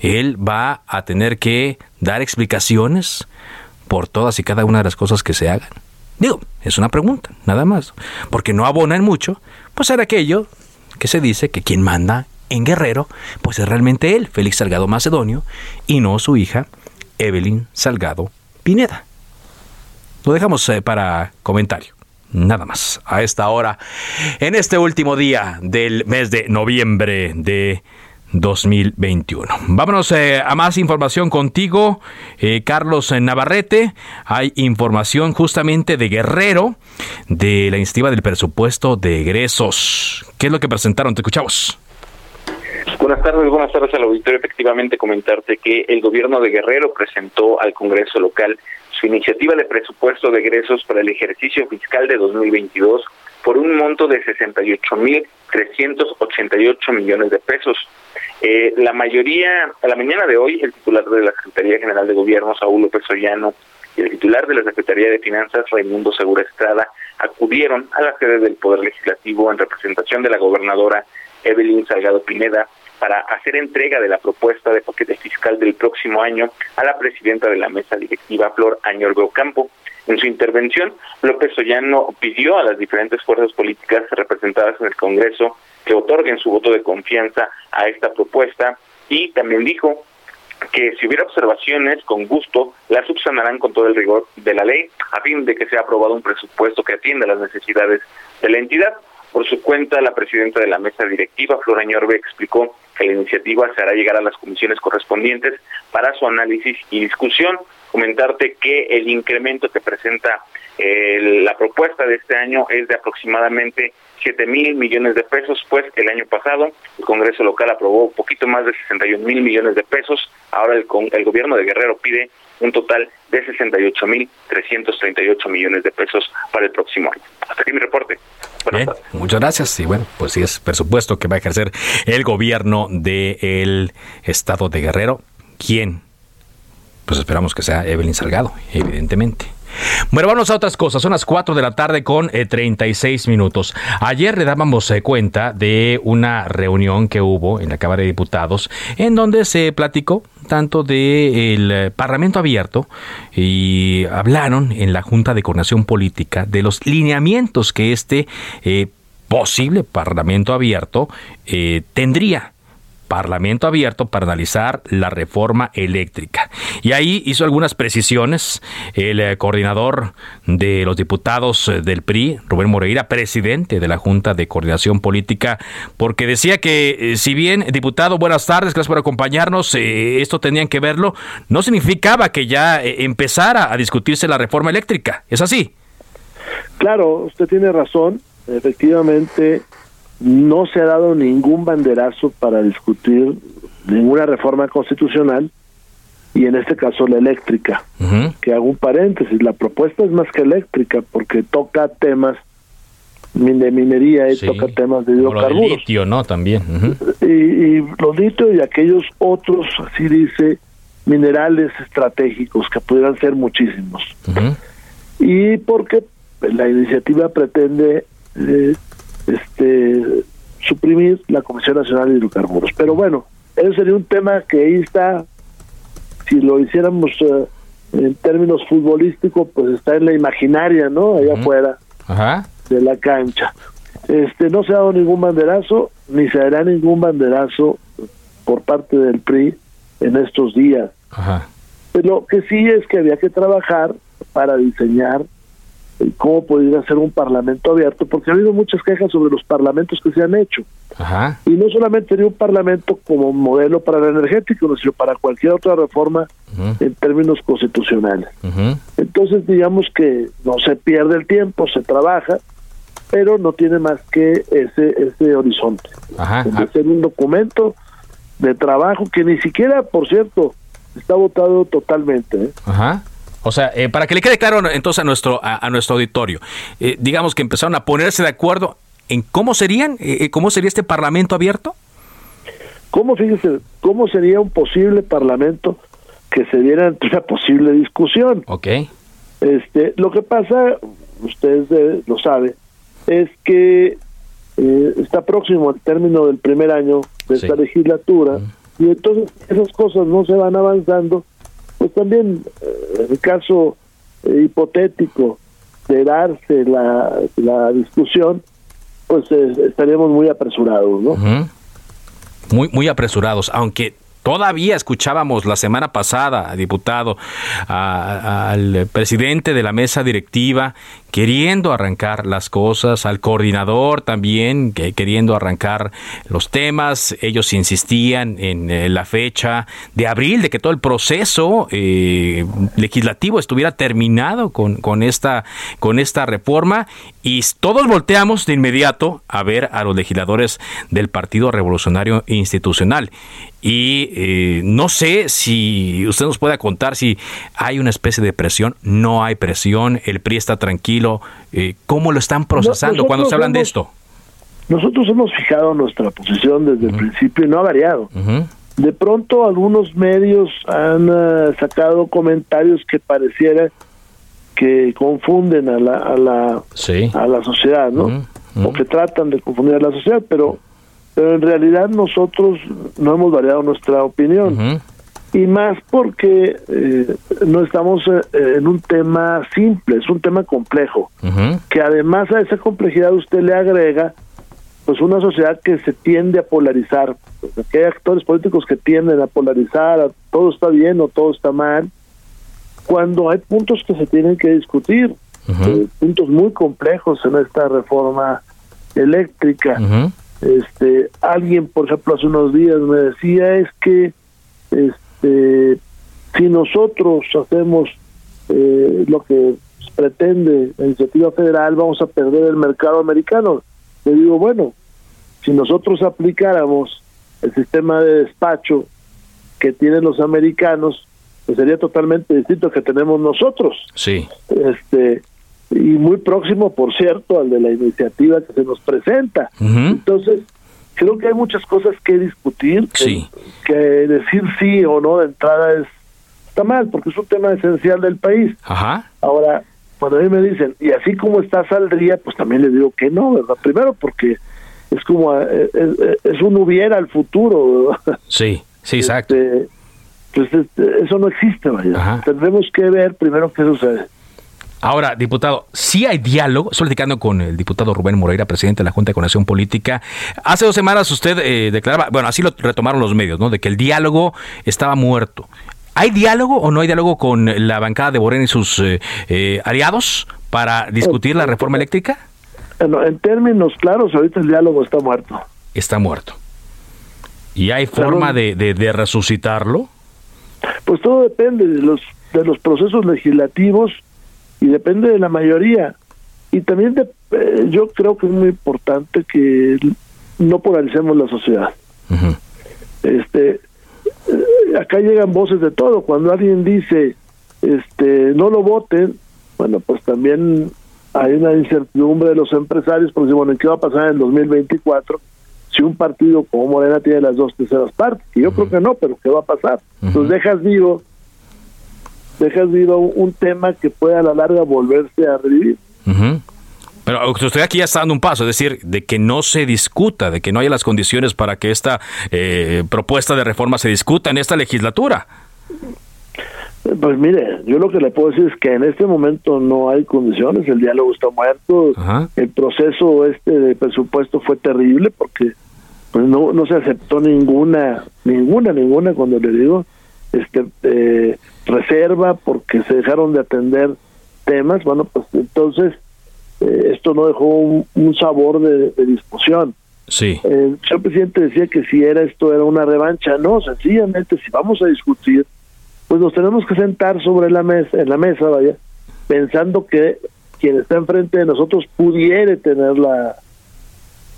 Speaker 1: Él va a tener que dar explicaciones por todas y cada una de las cosas que se hagan. Digo, es una pregunta, nada más. Porque no abonan mucho, pues era aquello que se dice que quien manda en Guerrero, pues es realmente él, Félix Salgado Macedonio, y no su hija, Evelyn Salgado Pineda. Lo dejamos eh, para comentario. Nada más a esta hora, en este último día del mes de noviembre de 2021. Vámonos eh, a más información contigo, eh, Carlos Navarrete. Hay información justamente de Guerrero, de la iniciativa del presupuesto de egresos. ¿Qué es lo que presentaron? Te escuchamos.
Speaker 14: Buenas tardes, buenas tardes al auditorio. Efectivamente, comentarte que el gobierno de Guerrero presentó al Congreso local su iniciativa de presupuesto de egresos para el ejercicio fiscal de 2022 por un monto de 68.388 millones de pesos. Eh, la mayoría, a la mañana de hoy, el titular de la Secretaría General de Gobierno, Saúl López Ollano, y el titular de la Secretaría de Finanzas, Raimundo Segura Estrada, acudieron a la sede del Poder Legislativo en representación de la gobernadora Evelyn Salgado Pineda para hacer entrega de la propuesta de paquete fiscal del próximo año a la presidenta de la mesa directiva, Flor Añorbe Ocampo. En su intervención, López Ollano pidió a las diferentes fuerzas políticas representadas en el Congreso que otorguen su voto de confianza a esta propuesta y también dijo que si hubiera observaciones, con gusto, las subsanarán con todo el rigor de la ley, a fin de que sea aprobado un presupuesto que atienda las necesidades de la entidad. Por su cuenta, la presidenta de la mesa directiva, Flora Ñorbe, explicó que la iniciativa se hará llegar a las comisiones correspondientes para su análisis y discusión. Comentarte que el incremento que presenta eh, la propuesta de este año es de aproximadamente 7 mil millones de pesos, pues el año pasado el Congreso local aprobó un poquito más de 61 mil millones de pesos, ahora el, el gobierno de Guerrero pide un total de 68 mil 338 millones de pesos para el próximo año. Hasta aquí mi reporte.
Speaker 1: Bien, muchas gracias. Y bueno, pues sí es presupuesto que va a ejercer el gobierno del estado de Guerrero. ¿Quién? Pues esperamos que sea Evelyn Salgado, evidentemente. Bueno, vamos a otras cosas. Son las 4 de la tarde con 36 eh, minutos. Ayer le dábamos eh, cuenta de una reunión que hubo en la Cámara de Diputados en donde se platicó tanto del eh, Parlamento abierto y hablaron en la Junta de Coordinación Política de los lineamientos que este posible Parlamento abierto tendría Parlamento abierto para analizar la reforma eléctrica. Y ahí hizo algunas precisiones el eh, coordinador de los diputados eh, del PRI, Rubén Moreira, presidente de la Junta de Coordinación Política, porque decía que eh, si bien, diputado, buenas tardes, gracias por acompañarnos, esto tenían que verlo, no significaba que ya empezara a discutirse la reforma eléctrica. ¿Es así?
Speaker 11: Claro, usted tiene razón. Efectivamente, no se ha dado ningún banderazo para discutir ninguna reforma constitucional y en este caso la eléctrica. Que hago un paréntesis, la propuesta es más que eléctrica porque toca temas de minería y toca temas de hidrocarburos.
Speaker 1: litio, ¿no? También.
Speaker 11: y, y, los litio y aquellos otros, así dice, minerales estratégicos que pudieran ser muchísimos. Y porque la iniciativa pretende eh, este suprimir la Comisión Nacional de Hidrocarburos. Pero bueno, ese sería un tema que ahí está, si lo hiciéramos eh, en términos futbolísticos, pues está en la imaginaria, ¿no? Allá afuera de la cancha. Este no se ha dado ningún banderazo, ni se hará ningún banderazo por parte del PRI en estos días. Pero lo que sí es que había que trabajar para diseñar cómo podría ser un parlamento abierto, porque ha habido muchas quejas sobre los parlamentos que se han hecho. Y no solamente sería un parlamento como modelo para el energético, sino para cualquier otra reforma en términos constitucionales. Entonces, digamos que no se pierde el tiempo, se trabaja, pero no tiene más que ese ese horizonte. De ser un documento de trabajo que ni siquiera, por cierto, está votado totalmente. ¿eh?
Speaker 1: Ajá. O sea, eh, para que le quede claro entonces a nuestro, a, nuestro auditorio, eh, digamos que empezaron a ponerse de acuerdo en cómo serían, eh, cómo sería este parlamento abierto.
Speaker 11: ¿Cómo, fíjese, cómo sería un posible parlamento que se diera ante una posible discusión?
Speaker 1: Ok.
Speaker 11: Este, lo que pasa, usted lo sabe, es que está próximo al término del primer año de esta legislatura y entonces esas cosas no se van avanzando pues también eh, el caso eh, hipotético de darse la, la discusión, pues eh, estaríamos muy apresurados, ¿no?
Speaker 1: Muy, muy apresurados, aunque Todavía escuchábamos la semana pasada, diputado, al presidente de la mesa directiva queriendo arrancar las cosas, al coordinador también queriendo arrancar los temas. Ellos insistían en eh, la fecha de abril, de que todo el proceso eh, legislativo estuviera terminado con, con, esta, con esta reforma y todos volteamos de inmediato a ver a los legisladores del Partido Revolucionario Institucional. Y eh, no sé si usted nos pueda contar si hay una especie de presión, no hay presión, el PRI está tranquilo. Eh, ¿Cómo lo están procesando cuando se hablan de esto?
Speaker 11: Nosotros hemos fijado nuestra posición desde el principio y no ha variado. De pronto algunos medios han eh, sacado comentarios que pareciera que confunden a la, a la, a la sociedad, ¿no? O que tratan de confundir a la sociedad, pero pero en realidad nosotros no hemos variado nuestra opinión. Y más porque eh, no estamos eh, en un tema simple, es un tema complejo, que además a esa complejidad usted le agrega pues una sociedad que se tiende a polarizar, que hay actores políticos que tienden a polarizar, todo está bien o todo está mal, cuando hay puntos que se tienen que discutir, eh, puntos muy complejos en esta reforma eléctrica. Este, alguien, por ejemplo, hace unos días me decía es que este, si nosotros hacemos eh, lo que pretende la iniciativa federal, vamos a perder el mercado americano. Le digo, bueno, si nosotros aplicáramos el sistema de despacho que tienen los americanos, pues sería totalmente distinto al que tenemos nosotros.
Speaker 1: Sí.
Speaker 11: Este, y muy próximo, por cierto, al de la iniciativa que se nos presenta. Entonces, creo que hay muchas cosas que discutir, que, decir sí o no de entrada es está mal, porque es un tema esencial del país.
Speaker 1: Ajá.
Speaker 11: Ahora, cuando a mí me dicen, y así como está saldría, pues también les digo que no, ¿verdad? Primero porque es como, eh, es, un hubiera al futuro, ¿verdad?
Speaker 1: Sí, sí, exacto. Este,
Speaker 11: pues este, eso no existe, vaya. Tendremos que ver primero qué sucede.
Speaker 1: Ahora, diputado, sí hay diálogo. Estoy platicando con el diputado Rubén Moreira, presidente de la Junta de Conexión Política. Hace dos semanas usted eh, declaraba, bueno, así lo retomaron los medios, ¿no? De que el diálogo estaba muerto. ¿Hay diálogo o no hay diálogo con la bancada de Morena y sus eh, eh, aliados para discutir la reforma eléctrica?
Speaker 11: en términos claros, ahorita el diálogo está muerto.
Speaker 1: Está muerto. ¿Y hay forma de, de, resucitarlo?
Speaker 11: Pues todo depende de los, de los procesos legislativos y depende de la mayoría. Y también eh, yo creo que es muy importante que no polaricemos la sociedad. Este eh, acá llegan voces de todo. Cuando alguien dice este no lo voten, bueno, pues también hay una incertidumbre de los empresarios porque bueno, ¿qué va a pasar en el 2024 si un partido como Morena tiene las dos terceras partes? Y yo creo que no, pero ¿qué va a pasar? Entonces dejas vivo dejas vivo un tema que puede a la larga volverse a revivir.
Speaker 1: Pero usted aquí ya está dando un paso, es decir, de que no se discuta, de que no haya las condiciones para que esta eh, propuesta de reforma se discuta en esta legislatura.
Speaker 11: Pues mire, yo lo que le puedo decir es que en este momento no hay condiciones, el diálogo está muerto, el proceso este de presupuesto fue terrible porque pues no, no se aceptó ninguna, ninguna, ninguna, cuando le digo, este eh, reserva porque se dejaron de atender temas, bueno, pues entonces eh, esto no dejó un, sabor de, discusión.
Speaker 1: Sí.
Speaker 11: El señor presidente decía que si era esto era una revancha, no, sencillamente si vamos a discutir, pues nos tenemos que sentar sobre la mesa, en la mesa, vaya, pensando que quien está enfrente de nosotros pudiere tener la,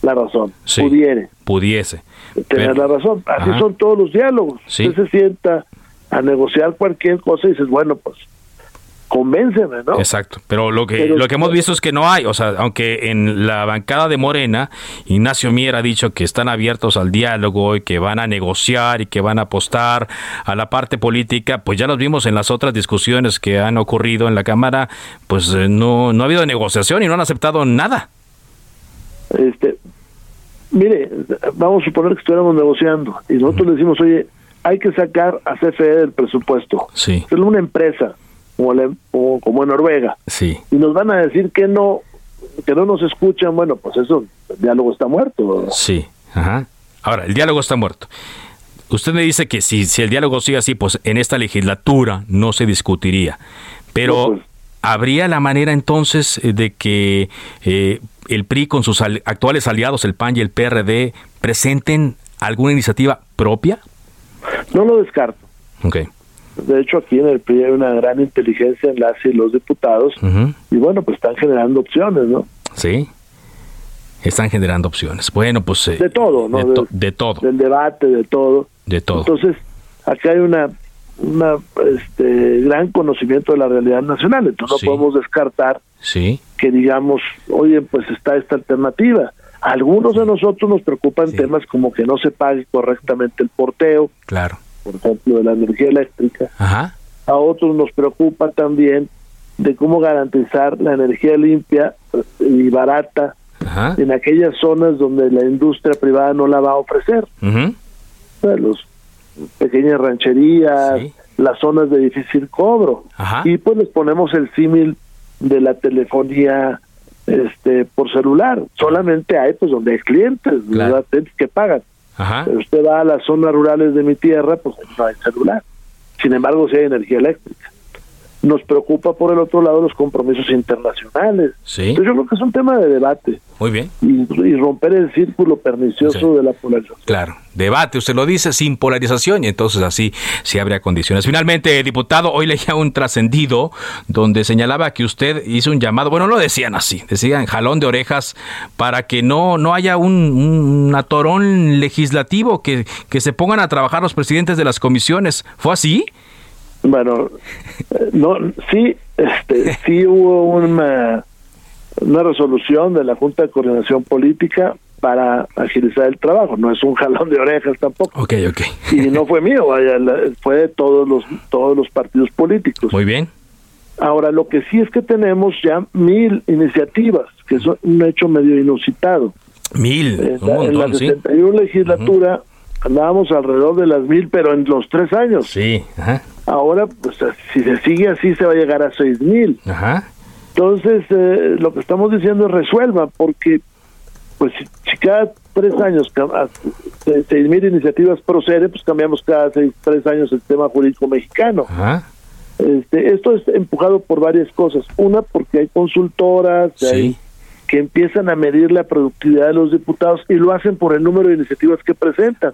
Speaker 11: la razón, pudiere.
Speaker 1: Pudiese.
Speaker 11: Tener la razón. Así son todos los diálogos. Usted se sienta a negociar cualquier cosa y dices, bueno, pues convénceme, ¿no?
Speaker 1: Exacto, pero lo que lo que hemos visto es que no hay, o sea, aunque en la bancada de Morena Ignacio Mier ha dicho que están abiertos al diálogo y que van a negociar y que van a apostar a la parte política, pues ya los vimos en las otras discusiones que han ocurrido en la Cámara, pues eh, no no ha habido negociación y no han aceptado nada.
Speaker 11: Este, mire, vamos a suponer que estuviéramos negociando y nosotros le decimos, oye, hay que sacar a CFE del presupuesto.
Speaker 1: Sí.
Speaker 11: Es una empresa como, como en Noruega.
Speaker 1: Sí.
Speaker 11: Y nos van a decir que no, que no nos escuchan. Bueno, pues eso, el diálogo está muerto.
Speaker 1: Sí. Ajá. Ahora, el diálogo está muerto. Usted me dice que si, si el diálogo sigue así, pues en esta legislatura no se discutiría. Pero pues. ¿habría la manera entonces de que eh, el PRI con sus actuales aliados, el PAN y el PRD, presenten alguna iniciativa propia?
Speaker 11: No lo descarto.
Speaker 1: Ok.
Speaker 11: De hecho, aquí en el PRI hay una gran inteligencia en las y los diputados y bueno, pues están generando opciones, ¿no?
Speaker 1: Sí. Están generando opciones. Bueno, pues...
Speaker 11: Eh, de todo, ¿no?
Speaker 1: De, todo.
Speaker 11: Del debate, de todo.
Speaker 1: De todo.
Speaker 11: Entonces, aquí hay una, una este, gran conocimiento de la realidad nacional. Entonces no podemos descartar
Speaker 1: sí.
Speaker 11: que digamos, oye, pues está esta alternativa. A algunos de nosotros nos preocupan temas como que no se pague correctamente el porteo.
Speaker 1: Claro
Speaker 11: por ejemplo, de la energía eléctrica.
Speaker 1: A
Speaker 11: otros nos preocupa también de cómo garantizar la energía limpia y barata en aquellas zonas donde la industria privada no la va a ofrecer. los pequeñas rancherías, las zonas de difícil cobro. Y pues les ponemos el símil de la telefonía este por celular. Solamente hay pues donde hay clientes, que pagan. Pero usted va a las zonas rurales de mi tierra, pues no hay celular. Sin embargo, sí hay energía eléctrica. Nos preocupa por el otro lado los compromisos internacionales.
Speaker 1: Sí.
Speaker 11: yo creo que es un tema de debate.
Speaker 1: Muy bien.
Speaker 11: Y, romper el círculo pernicioso de la polarización.
Speaker 1: Claro, debate, usted lo dice, sin polarización y entonces así se abre condiciones. Finalmente, diputado, hoy leía un trascendido donde señalaba que usted hizo un llamado, bueno, no lo decían así, decían jalón de orejas para que no, no haya un, un atorón legislativo, que, que se pongan a trabajar los presidentes de las comisiones. ¿Fue así?
Speaker 11: Bueno, eh, no, sí, este, sí hubo una, una resolución de la Junta de Coordinación Política para agilizar el trabajo. No es un jalón de orejas tampoco.
Speaker 1: Ok, ok.
Speaker 11: Y no fue mío, vaya, fue de todos los todos los partidos políticos.
Speaker 1: Muy bien.
Speaker 11: Ahora, lo que sí es que tenemos ya mil iniciativas, que es un hecho medio inusitado.
Speaker 1: Mil,
Speaker 11: en, en la 61 legislatura andábamos alrededor de las mil, pero en los tres años.
Speaker 1: Sí, ajá.
Speaker 11: Ahora, pues si se sigue así, se va a llegar a seis mil. Entonces, eh, lo que estamos diciendo es resuelva, porque pues si, cada tres años seis mil iniciativas procede, pues cambiamos cada seis, tres años el tema jurídico mexicano.
Speaker 1: Ajá.
Speaker 11: Este, esto es empujado por varias cosas. Una, porque hay consultoras que empiezan a medir la productividad de los diputados y lo hacen por el número de iniciativas que presentan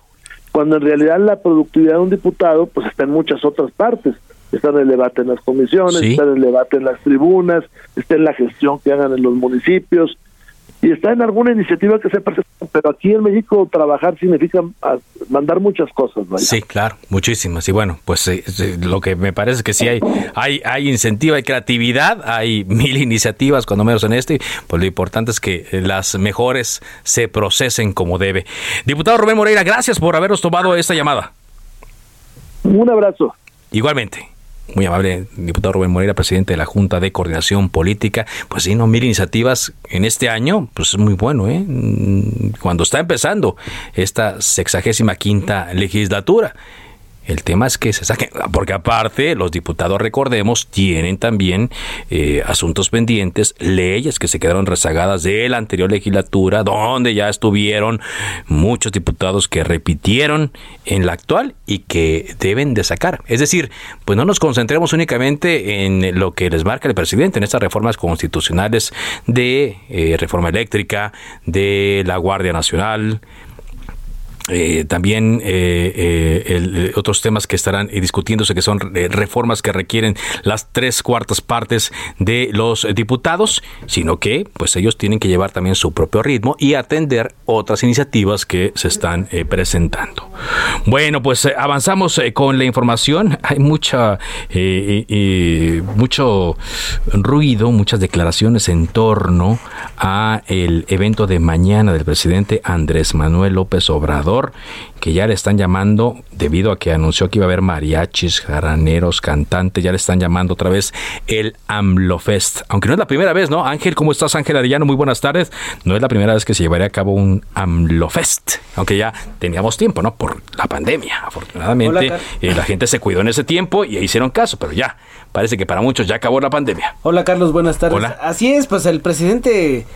Speaker 11: cuando en realidad la productividad de un diputado pues está en muchas otras partes. Está en el debate en las comisiones, está en el debate en las tribunas, está en la gestión que hagan en los municipios, y está en alguna iniciativa que se presenta, pero aquí en México trabajar significa ah, mandar muchas cosas.
Speaker 1: Sí, claro, muchísimas. Y bueno, pues eh, eh, lo que me parece que sí hay, hay, hay incentivo, hay creatividad, hay mil iniciativas, cuando menos en este, pues lo importante es que las mejores se procesen como debe. Diputado Rubén Moreira, gracias por habernos tomado esta llamada.
Speaker 11: Un abrazo.
Speaker 1: Igualmente. Muy amable, diputado Rubén Moreira, presidente de la Junta de Coordinación Política. Pues sí, no, mil iniciativas en este año, pues es muy bueno, ¿eh? Cuando está empezando esta sexagésima quinta legislatura. El tema es que se saquen, porque aparte los diputados, recordemos, tienen también eh, asuntos pendientes, leyes que se quedaron rezagadas de la anterior legislatura, donde ya estuvieron muchos diputados que repitieron en la actual y que deben de sacar. Es decir, pues no nos concentremos únicamente en lo que les marca el presidente, en estas reformas constitucionales de eh, reforma eléctrica, de la Guardia Nacional, eh, también eh, eh, otros temas que estarán discutiéndose que son reformas que requieren las tres cuartas partes de los diputados, sino que pues ellos tienen que llevar también su propio ritmo y atender otras iniciativas que se están presentando. Bueno, pues avanzamos con la información. Hay mucha mucho ruido, muchas declaraciones en torno a el evento de mañana del presidente Andrés Manuel López Obrador que ya le están llamando, debido a que anunció que iba a haber mariachis, jaraneros, cantantes, ya le están llamando otra vez el AMLOFest. Aunque no es la primera vez, ¿no? Ángel, ¿cómo estás, Ángel Arellano? Muy buenas tardes. No es la primera vez que se llevaría a cabo un AMLOFest, aunque ya teníamos tiempo, ¿no? Por la pandemia. Afortunadamente, eh, la gente se cuidó en ese tiempo y hicieron caso, pero ya, parece que para muchos ya acabó la pandemia.
Speaker 15: Hola, Carlos, buenas tardes. Así es, pues el presidente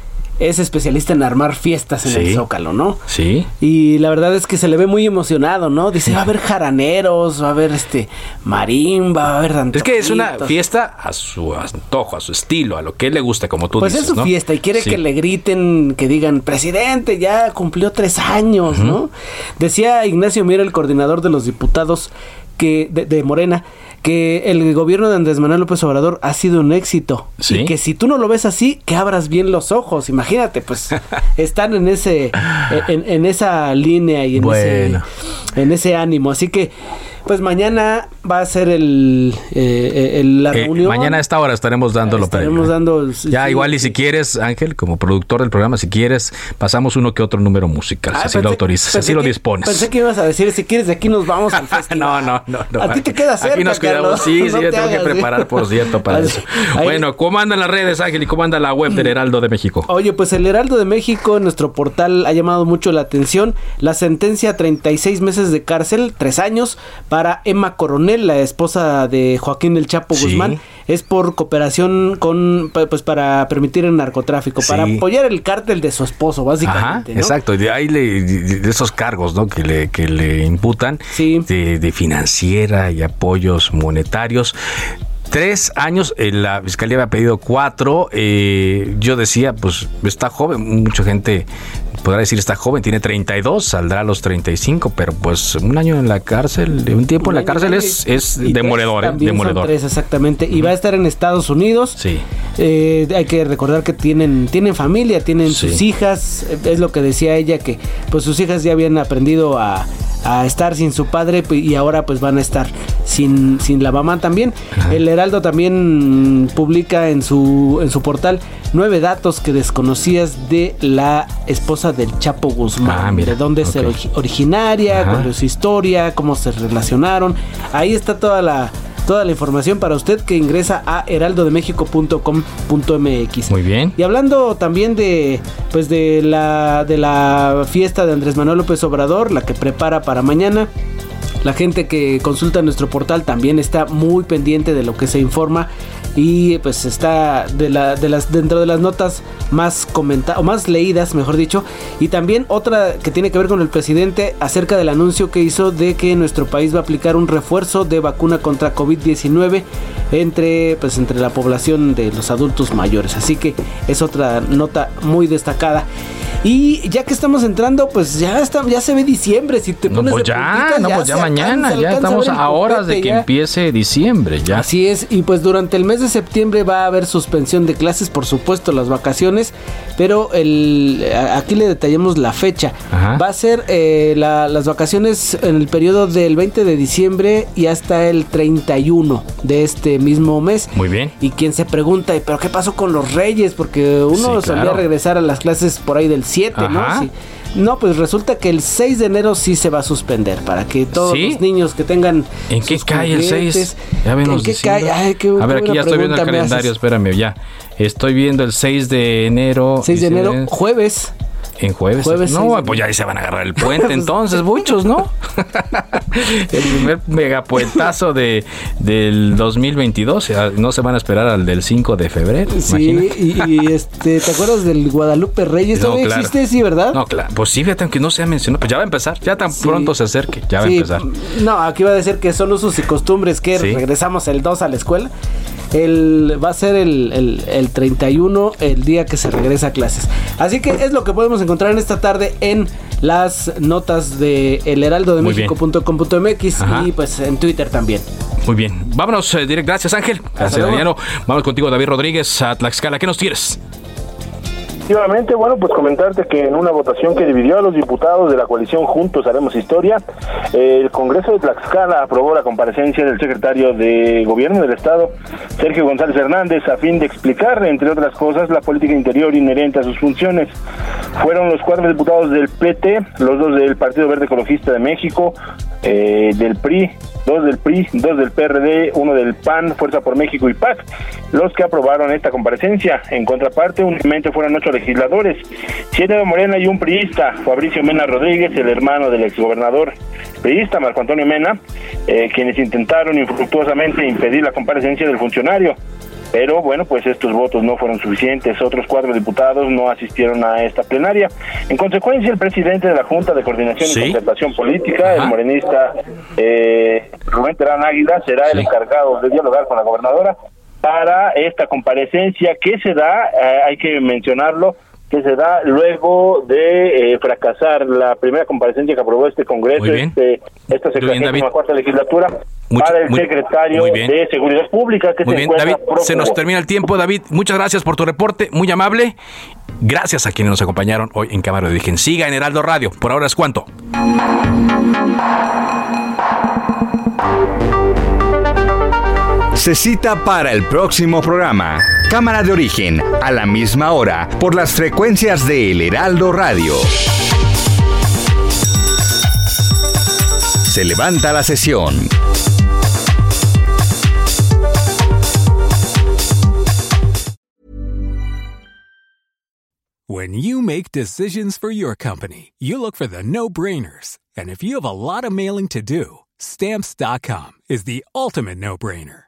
Speaker 15: es especialista en armar fiestas en el Zócalo, ¿no?
Speaker 1: Sí.
Speaker 15: Y la verdad es que se le ve muy emocionado, ¿no? Dice, va a haber jaraneros, va a haber este marimba, va a haber
Speaker 1: Es que es una fiesta a su antojo, a su estilo, a lo que él le gusta, como tú
Speaker 15: pues
Speaker 1: dices,
Speaker 15: Pues es su fiesta y quiere que le griten, que digan, presidente, ya cumplió tres años, ¿no? Decía Ignacio Miera, el coordinador de los diputados que de, de Morena, que el gobierno de Andrés Manuel López Obrador ha sido un éxito. Y que si tú no lo ves así, que abras bien los ojos. Imagínate, pues están en ese, en, en esa línea y en, ese, en ese ánimo. Así que pues mañana va a ser el, eh, la eh, reunión.
Speaker 1: mañana a esta hora estaremos dándolo.
Speaker 15: Estaremos dando.
Speaker 1: Ya igual y si quieres, Ángel, como productor del programa, si quieres, pasamos uno que otro número musical, si así lo autorizas, así lo dispones.
Speaker 15: Pensé que ibas a decir, si quieres, de aquí nos vamos al festival.
Speaker 1: no, no, no,
Speaker 15: A ti te queda cerca,
Speaker 1: Aquí nos quedamos, sí, sí, yo tengo que preparar, por cierto, para eso. Bueno, ¿cómo andan las redes, Ángel, y cómo anda la web del Heraldo de México?
Speaker 15: Oye, pues el Heraldo de México, nuestro portal, ha llamado mucho la atención. La sentencia, 36 meses de cárcel, 3 años, para Emma Coronel la esposa de Joaquín El Chapo Guzmán, es por cooperación con, pues para permitir el narcotráfico, para apoyar el cártel de su esposo, básicamente.
Speaker 1: Exacto, y de ahí de esos cargos ¿no? que, le, que le imputan de, financiera y apoyos monetarios tres años, eh, la fiscalía había pedido cuatro, eh, yo decía, pues está joven, mucha gente podrá decir está joven, tiene 32, saldrá a los 35, pero pues un año en la cárcel, un tiempo en la cárcel es, es demoledor, ¿eh? demoledor.
Speaker 15: tres, exactamente, y va a estar en Estados Unidos.
Speaker 1: Sí.
Speaker 15: Eh, hay que recordar que tienen, tienen familia, tienen sus hijas, es lo que decía ella, que pues sus hijas ya habían aprendido a, a estar sin su padre y ahora pues van a estar sin, sin la mamá también. El Heraldo también publica en su, en su portal nueve datos que desconocías de la esposa del Chapo Guzmán. Ah, de dónde es originaria, cuál es su historia, cómo se relacionaron. Ahí está toda la toda la información para usted que ingresa a heraldodemexico.com.mx.
Speaker 1: Muy bien.
Speaker 15: Y hablando también de pues de la de la fiesta de Andrés Manuel López Obrador, la que prepara para mañana. La gente que consulta nuestro portal también está muy pendiente de lo que se informa y pues está de, la, de las dentro de las notas más comentadas o más leídas, mejor dicho, y también otra que tiene que ver con el presidente acerca del anuncio que hizo de que nuestro país va a aplicar un refuerzo de vacuna contra COVID-19 entre pues entre la población de los adultos mayores. Así que es otra nota muy destacada. Y ya que estamos entrando, pues ya está, ya se ve diciembre. Si te pones
Speaker 1: no, pues ya, no, pues ya mañana, ya estamos a, horas de que empiece diciembre, ya.
Speaker 15: Así es, y pues durante el mes de septiembre va a haber suspensión de clases, por supuesto, las vacaciones, pero el, aquí le detallamos la fecha. Va a ser eh, las vacaciones en el periodo del 20 de diciembre y hasta el 31 de este mismo mes.
Speaker 1: Muy bien.
Speaker 15: Y quien se pregunta, ¿pero qué pasó con los reyes? Porque uno solía regresar a las clases por ahí del 7, ¿no? Sí. No, pues resulta que el 6 de enero sí se va a suspender para que todos los niños que tengan.
Speaker 1: ¿En qué cae el 6? Ya ¿En qué cae? a ver, aquí ya estoy viendo el calendario, espérame, ya. Estoy viendo el 6 de enero.
Speaker 15: 6 de enero, jueves.
Speaker 1: En jueves. no, pues ya ahí se van a agarrar el puente entonces, muchos, ¿no? el primer megapuentazo de, del 2022. No se van a esperar al del 5 de febrero.
Speaker 15: Sí, y, este, ¿te acuerdas del Guadalupe Reyes? ¿Todavía existe? Sí, ¿verdad?
Speaker 1: No, claro. Pues sí, fíjate, aunque no se ha mencionado. Pues ya va a empezar. Ya tan pronto se acerque. Ya va a empezar.
Speaker 15: No, aquí va a decir que son usos y costumbres que regresamos el 2 a la escuela. El, va a ser el, el, 31, el día que se regresa a clases. Así que es lo que podemos encontrar en esta tarde en las notas de elheraldodemexico.com.mx y pues en Twitter también.
Speaker 1: Muy bien. Vámonos, eh, directo. Gracias, Ángel. Gracias, Daniel. Vamos contigo, David Rodríguez, a Tlaxcala. ¿Qué nos tienes?
Speaker 16: Efectivamente, bueno, pues comentarte que en una votación que dividió a los diputados de la coalición Juntos Haremos Historia, el Congreso de Tlaxcala aprobó la comparecencia del secretario de Gobierno del Estado, Sergio González Hernández, a fin de explicar, entre otras cosas, la política interior inherente a sus funciones. Fueron los cuatro diputados del PT, los dos del Partido Verde Ecologista de México, eh, del PRI, dos del PRI, dos del PRD, uno del PAN, Fuerza por México y PAC, los que aprobaron esta comparecencia. En contraparte, únicamente fueron ocho legisladores, siete de Morena y un priista, Fabricio Mena Rodríguez, el hermano del exgobernador priista Marco Antonio Mena, eh, quienes intentaron infructuosamente impedir la comparecencia del funcionario. Pero bueno, pues estos votos no fueron suficientes. Otros cuatro diputados no asistieron a esta plenaria. En consecuencia, el presidente de la Junta de Coordinación y Concertación Política, el morenista eh, Rubén Terán Águila, será el encargado de dialogar con la gobernadora para esta comparecencia que se da, eh, hay que mencionarlo, que se da luego de eh, fracasar la primera comparecencia que aprobó este Congreso, este, esta cuarta legislatura, para el secretario de Seguridad Pública. Que
Speaker 1: muy bien, David, se nos termina el tiempo, David. Muchas gracias por tu reporte, muy amable. Gracias a quienes nos acompañaron hoy en Cámara de Origen. Siga en Heraldo Radio. Por ahora es cuanto.
Speaker 12: Se cita para el próximo programa. Cámara de origen, a la misma hora, por las frecuencias de El Heraldo Radio. Se levanta la sesión.
Speaker 17: When you make decisions for your company, you look for the no-brainers. And if you have a lot of mailing to do, stamps.com is the ultimate no-brainer.